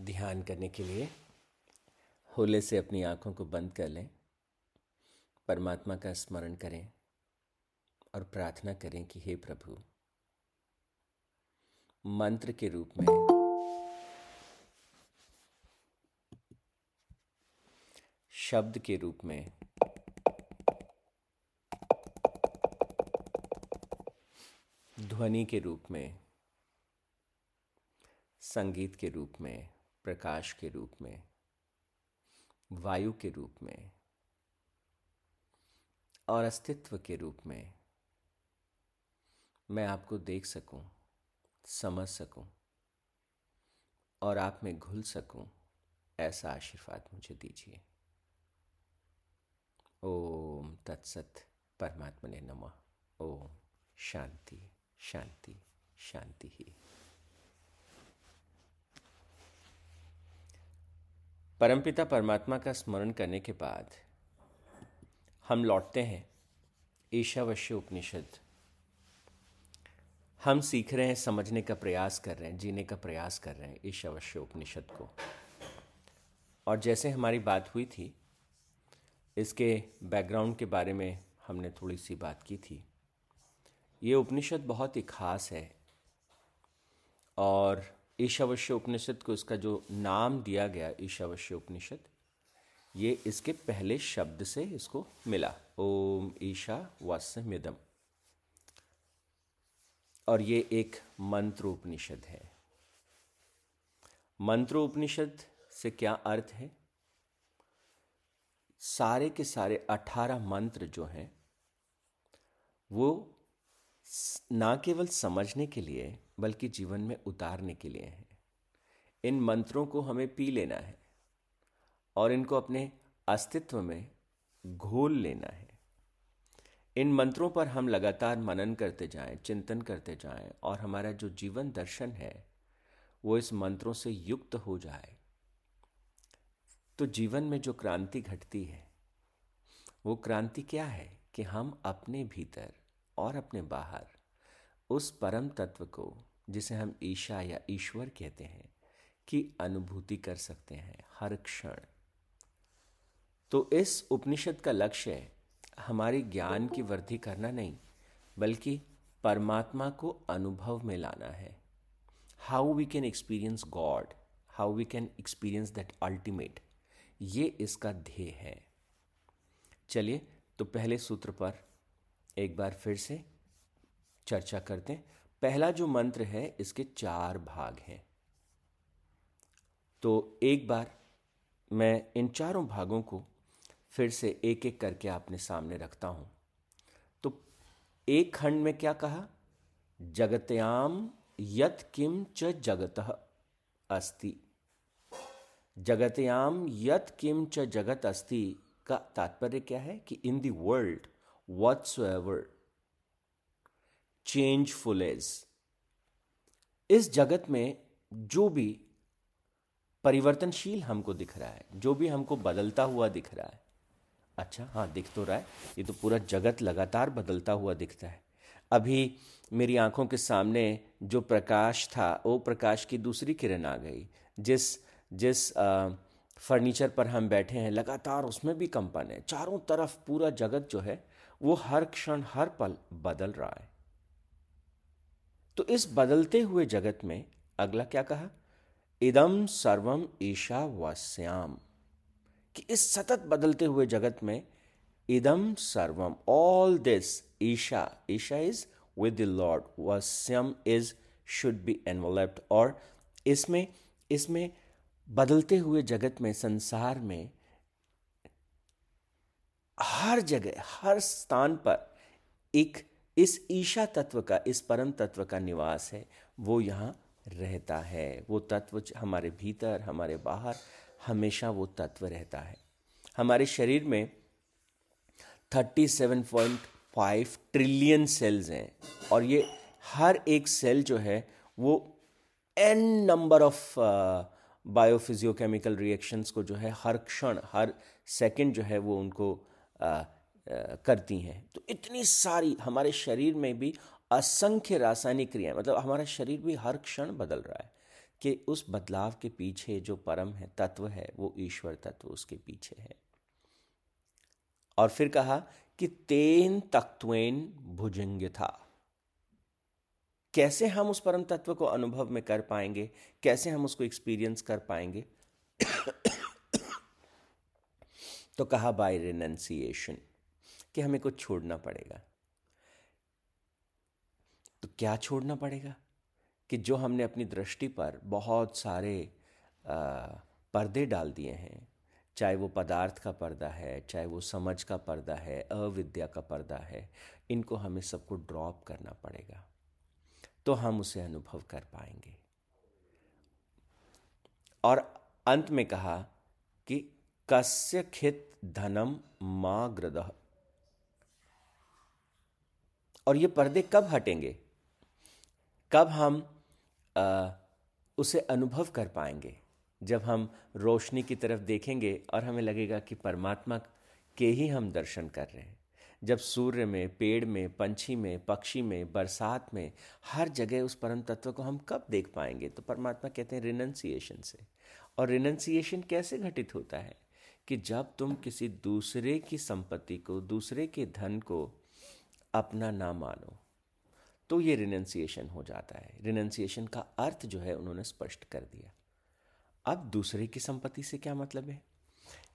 ध्यान करने के लिए होले से अपनी आँखों को बंद कर लें, परमात्मा का स्मरण करें और प्रार्थना करें कि हे प्रभु, मंत्र के रूप में शब्द के रूप में ध्वनि के रूप में, संगीत के रूप में प्रकाश के रूप में वायु के रूप में और अस्तित्व के रूप में मैं आपको देख सकूँ, समझ सकूँ और आप में घुल सकूँ, ऐसा आशीर्वाद मुझे दीजिए। ओम तत्सत परमात्मा ने नमः। ओम शांति शांति शांति ही। परमपिता परमात्मा का स्मरण करने के बाद हम लौटते हैं ईशावश्य उपनिषद। हम सीख रहे हैं, समझने का प्रयास कर रहे हैं, जीने का प्रयास कर रहे हैं ईशावश्य उपनिषद को। और जैसे हमारी बात हुई थी, इसके बैकग्राउंड के बारे में हमने थोड़ी सी बात की थी। ये उपनिषद बहुत ही खास है और ईशावश्य उपनिषद को इसका जो नाम दिया गया ईशावश्य उपनिषद, ये इसके पहले शब्द से इसको मिला। ओम ईशा वास्यमिदम। और ये एक मंत्र उपनिषद है। मंत्र उपनिषद से क्या अर्थ है? सारे के सारे अठारह मंत्र जो हैं, वो ना केवल समझने के लिए बल्कि जीवन में उतारने के लिए हैं। इन मंत्रों को हमें पी लेना है और इनको अपने अस्तित्व में घोल लेना है। इन मंत्रों पर हम लगातार मनन करते जाएँ, चिंतन करते जाएँ और हमारा जो जीवन दर्शन है वो इस मंत्रों से युक्त हो जाए। तो जीवन में जो क्रांति घटती है वो क्रांति क्या है कि हम अपने भीतर और अपने बाहर उस परम तत्व को जिसे हम ईशा या ईश्वर कहते हैं, की अनुभूति कर सकते हैं हर क्षण। तो इस उपनिषद का लक्ष्य हमारी ज्ञान की वृद्धि करना नहीं, बल्कि परमात्मा को अनुभव में लाना है। How we can experience God how we can experience that ultimate ये इसका ध्येय है। चलिए तो पहले सूत्र पर एक बार फिर से चर्चा करते हैं। पहला जो मंत्र है, इसके चार भाग हैं। तो एक बार मैं इन चारों भागों को फिर से एक एक करके आपने सामने रखता हूँ। तो एक खंड में क्या कहा? जगत्याम यत किम च जगत अस्ति। जगत्याम यत किम च जगत अस्ति का तात्पर्य क्या है? कि in the world whatsoever changeful is इस जगत में जो भी परिवर्तनशील हमको दिख रहा है, जो भी हमको बदलता हुआ दिख रहा है अच्छा हाँ दिख तो रहा है, ये तो पूरा जगत लगातार बदलता हुआ दिखता है। अभी मेरी आँखों के सामने जो प्रकाश था, वो प्रकाश की दूसरी किरण आ गई, जिस जिस फर्नीचर पर हम बैठे हैं, लगातार उसमें भी कंपन है, चारों तरफ़ पूरा जगत जो है, वो हर क्षण, हर पल बदल रहा है। तो इस बदलते हुए जगत में अगला क्या कहा? इदम सर्वम ईशा वश्याम कि इस सतत बदलते हुए जगत में इदम सर्वम ऑल दिस ईशा ईशा इज़ विद द लॉर्ड वश्यम इज़ शुड बी एनवलप्ड और इसमें इसमें बदलते हुए जगत में, संसार में, हर जगह, हर स्थान पर एक इस ईशा तत्व का, इस परम तत्व का निवास है, वो यहाँ रहता है। वो तत्व हमारे भीतर, हमारे बाहर, हमेशा वो तत्व रहता है। हमारे शरीर में 37.5 ट्रिलियन सेल्स हैं और ये हर एक सेल जो है, वो N number of biophysiochemical reactions को जो है, हर क्षण, हर सेकंड जो है, वो उनको करती हैं। तो इतनी सारी हमारे शरीर में भी असंख्य रासायनिक क्रियाएँ मतलब हमारा शरीर भी हर क्षण बदल रहा है कि उस बदलाव के पीछे जो परम है, तत्व है, वो ईश्वर तत्व उसके पीछे है। और फिर कहा कि तेन तत्वेन भुजंग था। कैसे हम उस परम तत्व को अनुभव में कर पाएँगे? कैसे हम उसको एक्सपीरियंस कर पाएँगे? तो कहा बाय रिनंसिएशन कि हमें कुछ छोड़ना पड़ेगा। तो क्या छोड़ना पड़ेगा? कि जो हमने अपनी दृष्टि पर बहुत सारे पर्दे डाल दिए हैं, चाहे वो पदार्थ का पर्दा है, चाहे वो समझ का पर्दा है, अविद्या का पर्दा है, इनको हमें सबको ड्रॉप करना पड़ेगा। तो हम उसे अनुभव कर पाएँगे। और अंत में कहा कि कस्य खित धनम माँ ग्रद। और ये पर्दे कब हटेंगे? कब हम आ, उसे अनुभव कर पाएँगे? जब हम रोशनी की तरफ़ देखेंगे और हमें लगेगा कि परमात्मा के ही हम दर्शन कर रहे हैं। जब सूर्य में पेड़ में पंछी में पक्षी में बरसात में हर जगह उस परम तत्व को हम कब देख पाएँगे? तो परमात्मा कहते हैं रिनंसिएशन से। और रिनंसिएशन कैसे घटित होता है? कि जब तुम किसी दूसरे की संपत्ति को दूसरे के धन को अपना ना मानो तो ये रिनंसिएशन हो जाता है। रिनंसिएशन का अर्थ जो है उन्होंने स्पष्ट कर दिया। अब दूसरे की संपत्ति से क्या मतलब है?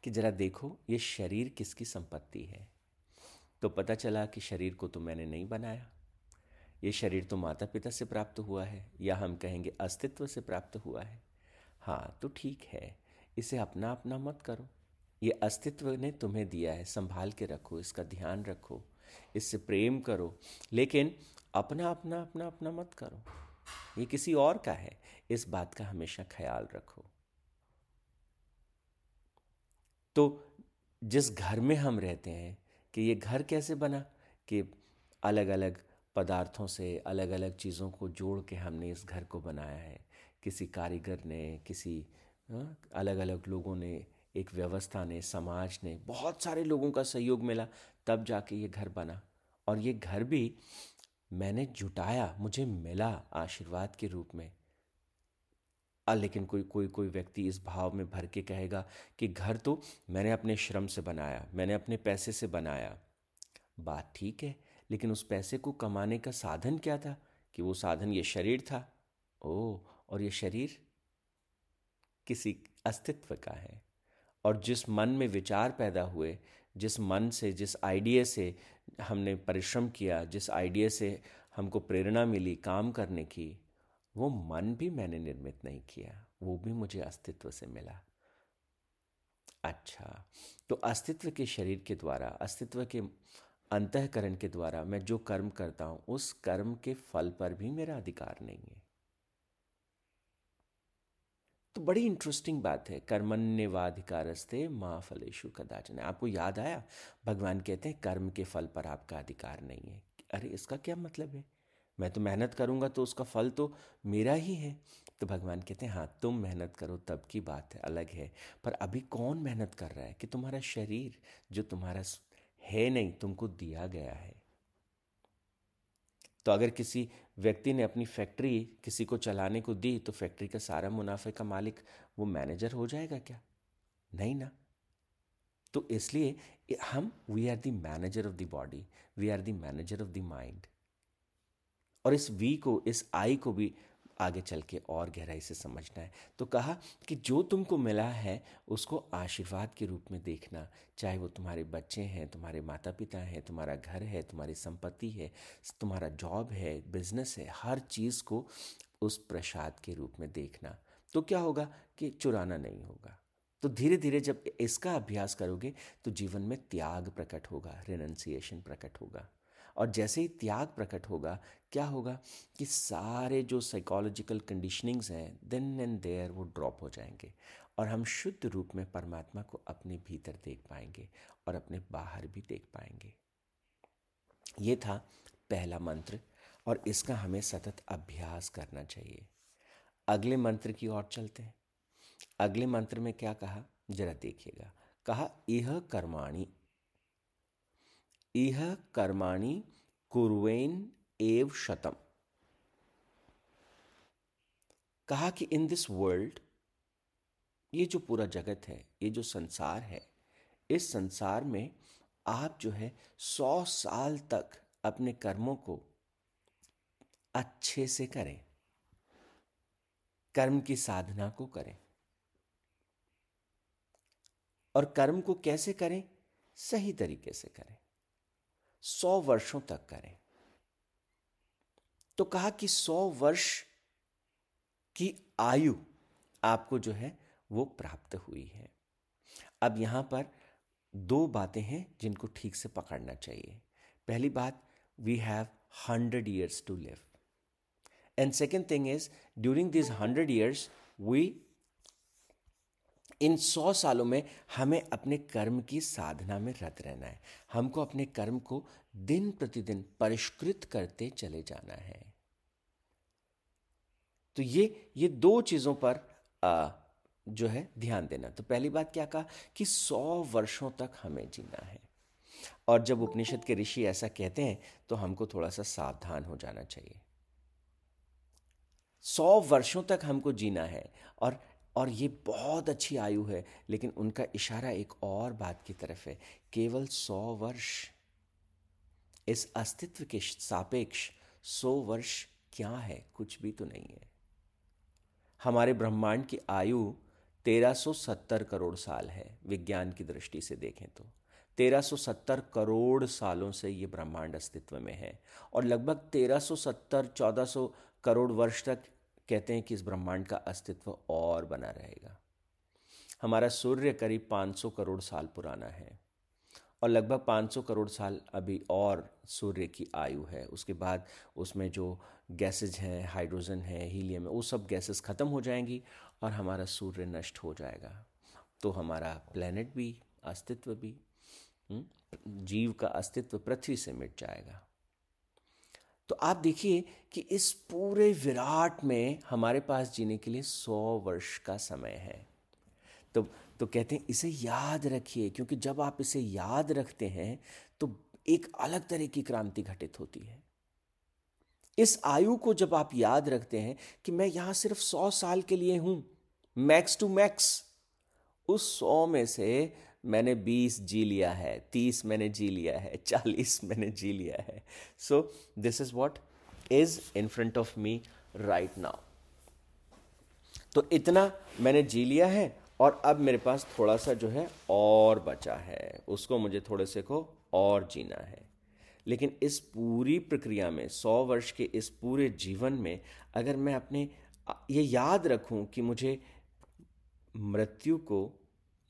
कि जरा देखो, ये शरीर किसकी संपत्ति है? तो पता चला कि शरीर को तो मैंने नहीं बनाया। ये शरीर तो माता पिता से प्राप्त हुआ है, या हम कहेंगे अस्तित्व से प्राप्त हुआ है। हाँ तो ठीक है, इसे अपना अपना मत करो। ये अस्तित्व ने तुम्हें दिया है, संभाल के रखो, इसका ध्यान रखो। इससे प्रेम करो, लेकिन अपना अपना अपना अपना मत करो। ये किसी और का है। इस बात का हमेशा ख्याल रखो। तो जिस घर में हम रहते हैं, कि ये घर कैसे बना? कि अलग अलग पदार्थों से अलग अलग चीज़ों को जोड़ के हमने इस घर को बनाया है। किसी कारीगर ने, किसी अलग अलग लोगों ने, एक व्यवस्था ने, समाज ने, बहुत सारे लोगों का सहयोग मिला। तब जाके ये घर बना। और ये घर भी मैंने जुटाया मुझे मिला आशीर्वाद के रूप में। आ, लेकिन कोई कोई कोई व्यक्ति इस भाव में भर के कहेगा कि घर तो मैंने अपने श्रम से बनाया मैंने अपने पैसे से बनाया। बात ठीक है लेकिन उस पैसे को कमाने का साधन क्या था? कि वो साधन ये शरीर था? ओ और ये शरीर किसी अस्तित्व का है। और जिस मन में विचार पैदा हुए जिस मन से, जिस आइडिया से हमने परिश्रम किया, जिस आइडिया से हमको प्रेरणा मिली काम करने की, वो मन भी मैंने निर्मित नहीं किया, वो भी मुझे अस्तित्व से मिला। अच्छा तो अस्तित्व के शरीर के द्वारा, अस्तित्व के अंतकरण के द्वारा मैं जो कर्म करता हूँ, उस कर्म के फल पर भी मेरा अधिकार नहीं है। तो बड़ी इंटरेस्टिंग बात है। कर्मण्यवाधिकारस्ते माँ फलेशु कदाचन। आपको याद आया? भगवान कहते हैं, कर्म के फल पर आपका अधिकार नहीं है। अरे, इसका क्या मतलब है? मैं तो मेहनत करूँगा तो उसका फल तो मेरा ही है। तो भगवान कहते हैं हाँ तुम मेहनत करो, तब की बात है, अलग है। पर अभी कौन मेहनत कर रहा है? कि तुम्हारा शरीर, जो तुम्हारा है नहीं, तुमको दिया गया है। तो अगर किसी व्यक्ति ने अपनी फैक्ट्री किसी को चलाने को दी तो फैक्ट्री का सारा मुनाफे का मालिक वो मैनेजर हो जाएगा क्या? नहीं ना। तो इसलिए हम we are the manager of the body we are the manager of the mind और इस वी को, इस आई को भी आगे चल के और गहराई से समझना है। तो कहा कि जो तुमको मिला है, उसको आशीर्वाद के रूप में देखना। चाहे वो तुम्हारे बच्चे हैं, तुम्हारे माता पिता हैं, तुम्हारा घर है, तुम्हारी संपत्ति है, तुम्हारा जॉब है, बिज़नेस है, हर चीज़ को उस प्रसाद के रूप में देखना। तो क्या होगा कि चुराना नहीं होगा। तो धीरे धीरे जब इसका अभ्यास करोगे तो जीवन में त्याग प्रकट होगा रिनंसिएशन प्रकट होगा। और जैसे ही त्याग प्रकट होगा, क्या होगा कि सारे जो साइकोलॉजिकल कंडीशनिंग्स हैं देन एंड देयर वो ड्रॉप हो जाएँगे और हम शुद्ध रूप में परमात्मा को अपने भीतर देख पाएँगे और अपने बाहर भी देख पाएँगे। ये था पहला मंत्र और इसका हमें सतत अभ्यास करना चाहिए। अगले मंत्र की ओर चलते हैं। अगले मंत्र में क्या कहा? जरा देखिएगा। कहा यह कर्माणी इह कर्माणि कुरुवेन एव शतम। कहा कि इन दिस वर्ल्ड ये जो पूरा जगत है, ये जो संसार है, इस संसार में आप जो है सौ साल तक अपने कर्मों को अच्छे से करें। कर्म की साधना को करें। और कर्म को कैसे करें? सही तरीके से करें। सौ वर्षों तक करें। तो कहा कि सौ वर्ष की आयु आपको जो है, वो प्राप्त हुई है। अब यहाँ पर दो बातें हैं जिनको ठीक से पकड़ना चाहिए। पहली बात we have hundred years to live and second thing is during this hundred years we इन सौ सालों में हमें अपने कर्म की साधना में रत रहना है। हमको अपने कर्म को दिन प्रतिदिन परिष्कृत करते चले जाना है। तो ये ये दो चीज़ों पर आ, जो है ध्यान देना। तो पहली बात क्या कहा? कि सौ वर्षों तक हमें जीना है। और जब उपनिषद के ऋषि ऐसा कहते हैं तो हमको थोड़ा सा सावधान हो जाना चाहिए। सौ वर्षों तक हमको जीना है। और और ये बहुत अच्छी आयु है। लेकिन उनका इशारा एक और बात की तरफ़ है। केवल सौ वर्ष। इस अस्तित्व के सापेक्ष सौ वर्ष क्या है? कुछ भी तो नहीं है। हमारे ब्रह्मांड की आयु 1370 करोड़ साल है, विज्ञान की दृष्टि से देखें तो। 1370 करोड़ सालों से ये ब्रह्मांड अस्तित्व में है। और लगभग 1370 1400 करोड़ वर्ष तक कहते हैं कि इस ब्रह्मांड का अस्तित्व और बना रहेगा। हमारा सूर्य करीब 500 करोड़ साल पुराना है और लगभग 500 करोड़ साल अभी और सूर्य की आयु है। उसके बाद उसमें जो गैसेज हैं हाइड्रोजन है हीलियम है वो सब गैसेस ख़त्म हो जाएँगी और हमारा सूर्य नष्ट हो जाएगा। तो हमारा प्लेनेट भी अस्तित्व भी हम्म, जीव का अस्तित्व पृथ्वी से मिट जाएगा। तो आप देखिए कि इस पूरे विराट में हमारे पास जीने के लिए सौ वर्ष का समय है। तो तो कहते हैं, इसे याद रखिए, क्योंकि जब आप इसे याद रखते हैं तो एक अलग तरह की क्रांति घटित होती है। इस आयु को जब आप याद रखते हैं कि मैं यहाँ सिर्फ़ सौ साल के लिए हूँ, मैक्स टू मैक्स, उस सौ में से मैंने बीस जी लिया है, तीस मैंने जी लिया है, चालीस मैंने जी लिया है। So this is what is in front of me right now तो इतना मैंने जी लिया है और अब मेरे पास थोड़ा सा जो है और बचा है। उसको मुझे थोड़े से को और जीना है। लेकिन इस पूरी प्रक्रिया में, सौ वर्ष के इस पूरे जीवन में, अगर मैं अपने, ये याद रखूँ कि मुझे मृत्यु को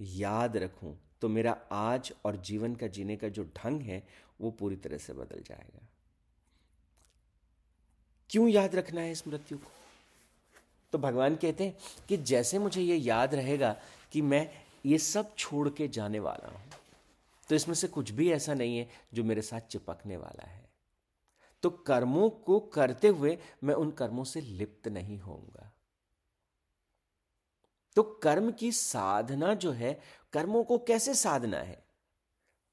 याद रखूँ तो मेरा आज और जीवन का जीने का जो ढंग है, वो पूरी तरह से बदल जाएगा। क्यों याद रखना है इस मृत्यु को? तो भगवान कहते हैं कि जैसे मुझे ये याद रहेगा कि मैं ये सब छोड़ के जाने वाला हूँ तो इसमें से कुछ भी ऐसा नहीं है जो मेरे साथ चिपकने वाला है। तो कर्मों को करते हुए मैं उन कर्मों से लिप्त नहीं होऊँगा। तो कर्म की साधना जो है, कर्मों को कैसे साधना है?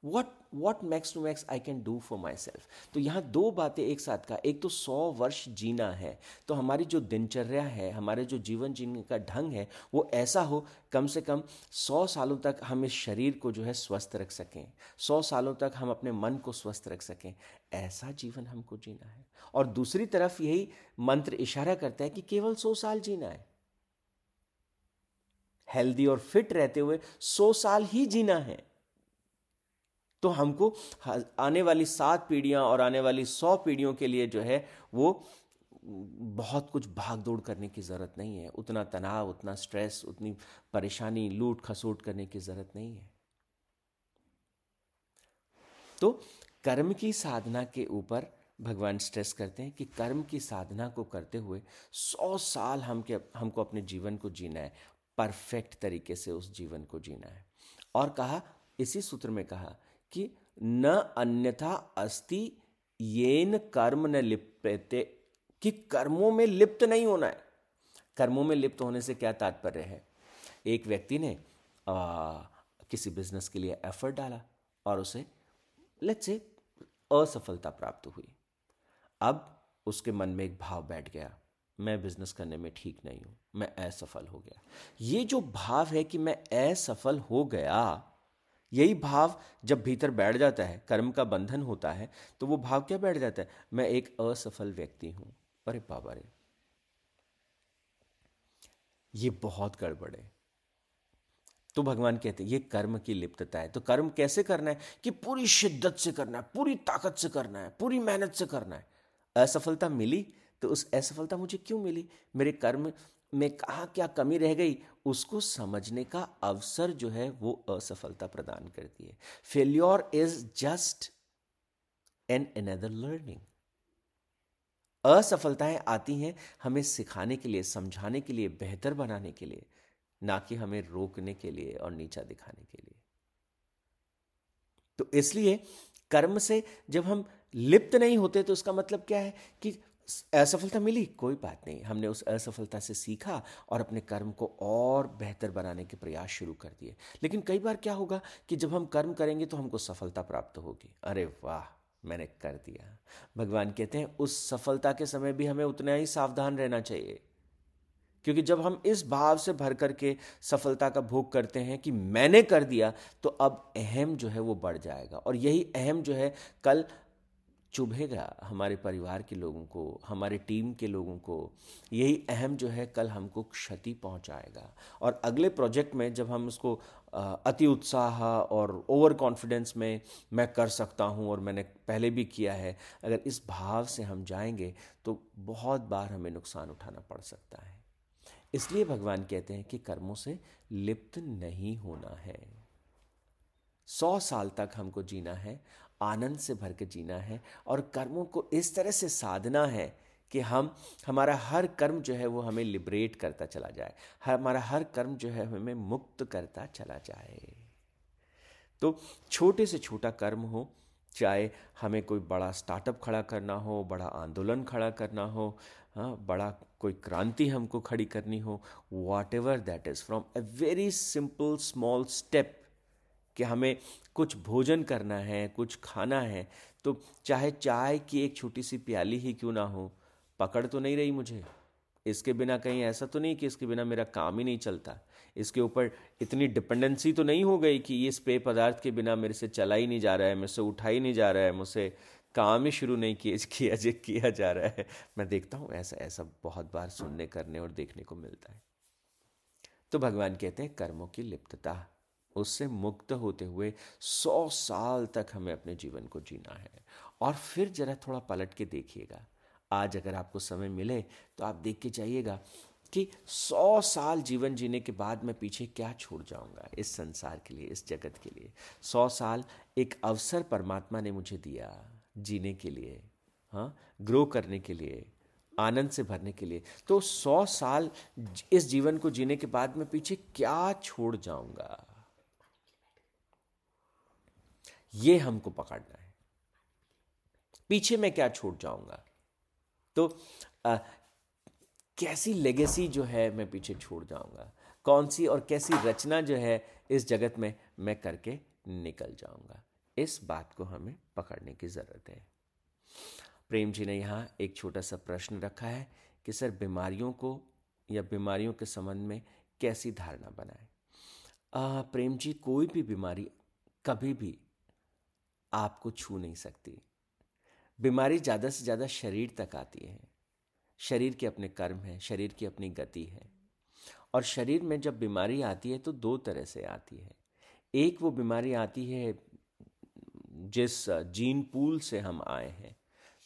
What what max to max I can do for myself तो यहाँ दो बातें एक साथ का। एक तो सौ वर्ष जीना है तो हमारी जो दिनचर्या है, हमारे जो जीवन जीने का ढंग है, वो ऐसा हो, कम से कम सौ सालों तक हम इस शरीर को जो है स्वस्थ रख सकें। सौ सालों तक हम अपने मन को स्वस्थ रख सकें। ऐसा जीवन हमको जीना है। और दूसरी तरफ़ यही मंत्र इशारा करता है कि केवल सौ साल जीना है। हेल्दी और फिट रहते हुए सौ साल ही जीना है। तो हमको आने वाली सात पीढ़ियाँ और आने वाली सौ पीढ़ियों के लिए जो है, वो बहुत कुछ भाग दौड़ करने की ज़रूरत नहीं है। उतना तनाव, उतना स्ट्रेस, उतनी परेशानी, लूट खसोट करने की ज़रूरत नहीं है। तो कर्म की साधना के ऊपर भगवान स्ट्रेस करते हैं कि कर्म की साधना को करते हुए सौ साल हम के हमको अपने जीवन को जीना है। परफेक्ट तरीके से उस जीवन को जीना है। और कहा इसी सूत्र में कहा कि न अन्यथा अस्ति येन कर्म न लिप्यते कि कर्मों में लिप्त नहीं होना है। कर्मों में लिप्त होने से क्या तात्पर्य है? एक व्यक्ति ने आ, किसी बिज़नेस के लिए एफर्ट डाला और उसे लेट्स से असफलता प्राप्त हुई। अब उसके मन में एक भाव बैठ गया। मैं बिज़नेस करने में ठीक नहीं हूँ, मैं असफल हो गया। ये जो भाव है कि मैं असफल हो गया, यही भाव जब भीतर बैठ जाता है, कर्म का बंधन होता है तो वो भाव क्या बैठ जाता है? मैं एक असफल व्यक्ति हूँ। अरे बाबा रे। ये बहुत गड़बड़ है। तो भगवान कहते हैं, ये कर्म की लिप्तता है। तो कर्म कैसे करना है? कि पूरी शिद्दत से करना है, पूरी ताकत से करना है, पूरी मेहनत से करना है। असफलता मिली? तो उस असफलता मुझे क्यों मिली? मेरे कर्म में कहा क्या कमी रह गई? उसको समझने का अवसर जो है वो असफलता प्रदान करती है। Failure is just an another learning असफलताएँ आती हैं हमें सिखाने के लिए, समझाने के लिए, बेहतर बनाने के लिए, ना कि हमें रोकने के लिए और नीचा दिखाने के लिए। तो इसलिए कर्म से जब हम लिप्त नहीं होते तो उसका मतलब क्या है? कि असफलता मिली? कोई बात नहीं। हमने उस असफलता से सीखा और अपने कर्म को और बेहतर बनाने के प्रयास शुरू कर दिए। लेकिन कई बार क्या होगा कि जब हम कर्म करेंगे तो हमको सफलता प्राप्त होगी। अरे वाह! मैंने कर दिया। भगवान कहते हैं, उस सफलता के समय भी हमें उतना ही सावधान रहना चाहिए। क्योंकि जब हम इस भाव से भर करके सफलता का भोग करते हैं कि मैंने कर दिया तो अब अहम जो है वो बढ़ जाएगा। और यही अहम जो है कल चुभेगा हमारे परिवार के लोगों को, हमारे टीम के लोगों को। यही अहम जो है, कल हमको क्षति पहुंचाएगा। और अगले प्रोजेक्ट में जब हम उसको अति उत्साह और ओवर कॉन्फिडेंस में मैं कर सकता हूँ और मैंने पहले भी किया है, अगर इस भाव से हम जाएँगे तो बहुत बार हमें नुकसान उठाना पड़ सकता है। इसलिए भगवान कहते हैं कि कर्मों से लिप्त नहीं होना है। सौ साल तक हमको जीना है आनंद से भर के जीना है और कर्मों को इस तरह से साधना है कि हम, हमारा हर कर्म जो है वो हमें लिबरेट करता चला जाए। हमारा हर कर्म जो है हमें मुक्त करता चला जाए। तो छोटे से छोटा कर्म हो, चाहे हमें कोई बड़ा स्टार्टअप खड़ा करना हो, बड़ा आंदोलन खड़ा करना हो हाँ बड़ा कोई क्रांति हमको खड़ी करनी हो whatever that is from a very simple small step कि हमें कुछ भोजन करना है, कुछ खाना है तो चाहे चाय की एक छोटी सी प्याली ही क्यों ना हो, पकड़ तो नहीं रही मुझे। इसके बिना कहीं ऐसा तो नहीं कि इसके बिना मेरा काम ही नहीं चलता। इसके ऊपर इतनी डिपेंडेंसी तो नहीं हो गई कि ये पेय पदार्थ के बिना मेरे से चला ही नहीं जा रहा है मुझसे उठा ही नहीं जा रहा है, मुझसे काम ही शुरू नहीं किया किया जे, किया जा रहा है। मैं देखता हूँ, ऐसा ऐसा बहुत बार सुनने, करने और देखने को मिलता है। तो भगवान कहते हैं, कर्मों की लिप्तता। उससे मुक्त होते हुए सौ साल तक हमें अपने जीवन को जीना है। और फिर जरा थोड़ा पलट के देखिएगा। आज अगर आपको समय मिले तो आप देख के जाइएगा कि सौ साल जीवन जीने के बाद मैं पीछे क्या छोड़ जाऊँगा इस संसार के लिए, इस जगत के लिए। सौ साल एक अवसर परमात्मा ने मुझे दिया जीने के लिए हाँ ग्रो करने के लिए, आनंद से भरने के लिए। तो सौ साल इस जीवन को जीने के बाद मैं पीछे क्या छोड़ जाऊँगा? ये हमको पकड़ना है। पीछे मैं क्या छोड़ जाऊँगा? तो आ, कैसी लेगेसी जो है मैं पीछे छोड़ जाऊँगा? कौन सी और कैसी रचना जो है इस जगत में मैं करके निकल जाऊँगा? इस बात को हमें पकड़ने की ज़रूरत है। प्रेम जी ने यहाँ एक छोटा सा प्रश्न रखा है कि सर बीमारियों को या बीमारियों के संबंध में कैसी धारणा बनाए? प्रेम जी कोई भी बीमारी कभी भी आपको छू नहीं सकती। बीमारी ज़्यादा से ज़्यादा शरीर तक आती है। शरीर के अपने कर्म हैं, शरीर की अपनी गति है। और शरीर में जब बीमारी आती है तो दो तरह से आती है। एक वो बीमारी आती है जिस जीन पूल से हम आए हैं।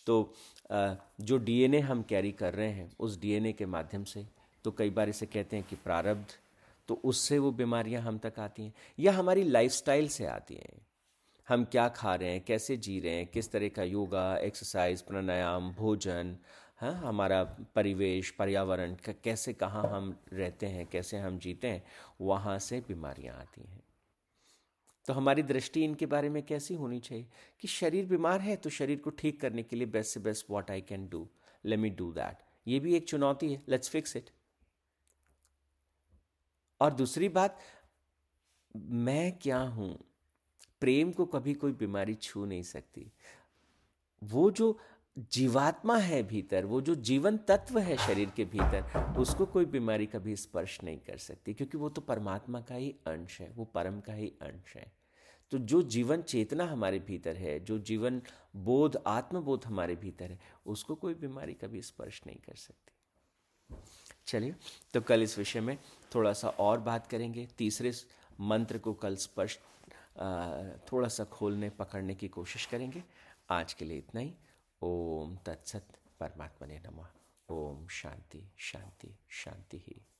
तो जो डीएनए हम कैरी कर रहे हैं उस डीएनए के माध्यम से तो कई बार इसे कहते हैं कि प्रारब्ध तो उससे वो बीमारियाँ हम तक आती हैं। या हमारी लाइफस्टाइल से आती हैं। हम क्या खा रहे हैं, कैसे जी रहे हैं, किस तरह का योगा एक्सरसाइज प्राणायाम, भोजन हाँ हमारा परिवेश, पर्यावरण कैसे, कहाँ हम रहते हैं, कैसे हम जीते हैं, वहाँ से बीमारियाँ आती हैं। तो हमारी दृष्टि इनके बारे में कैसी होनी चाहिए कि शरीर बीमार है तो शरीर को ठीक करने के लिए बेस्ट से best what I can do let me do that ये भी एक चुनौती है लेट्स फिक्स इट और दूसरी बात, मैं क्या हूँ? प्रेम को कभी कोई बीमारी छू नहीं सकती। वो जो जीवात्मा है भीतर, वो जो जीवन तत्व है शरीर के भीतर, उसको कोई बीमारी कभी स्पर्श नहीं कर सकती, क्योंकि वो तो परमात्मा का ही अंश है, वो परम का ही अंश है। तो जो जीवन चेतना हमारे भीतर है, जो जीवन बोध, आत्मबोध हमारे भीतर है, उसको कोई बीमारी कभी स्पर्श नहीं कर सकती। चलिए तो कल इस विषय में थोड़ा सा और बात करेंगे। तीसरे मंत्र को कल स्पष्ट थोड़ा सा खोलने, पकड़ने की कोशिश करेंगे। आज के लिए इतना ही। ओम तत्सत परमात्मा ने नमा। ओम शांति शांति शांति ही।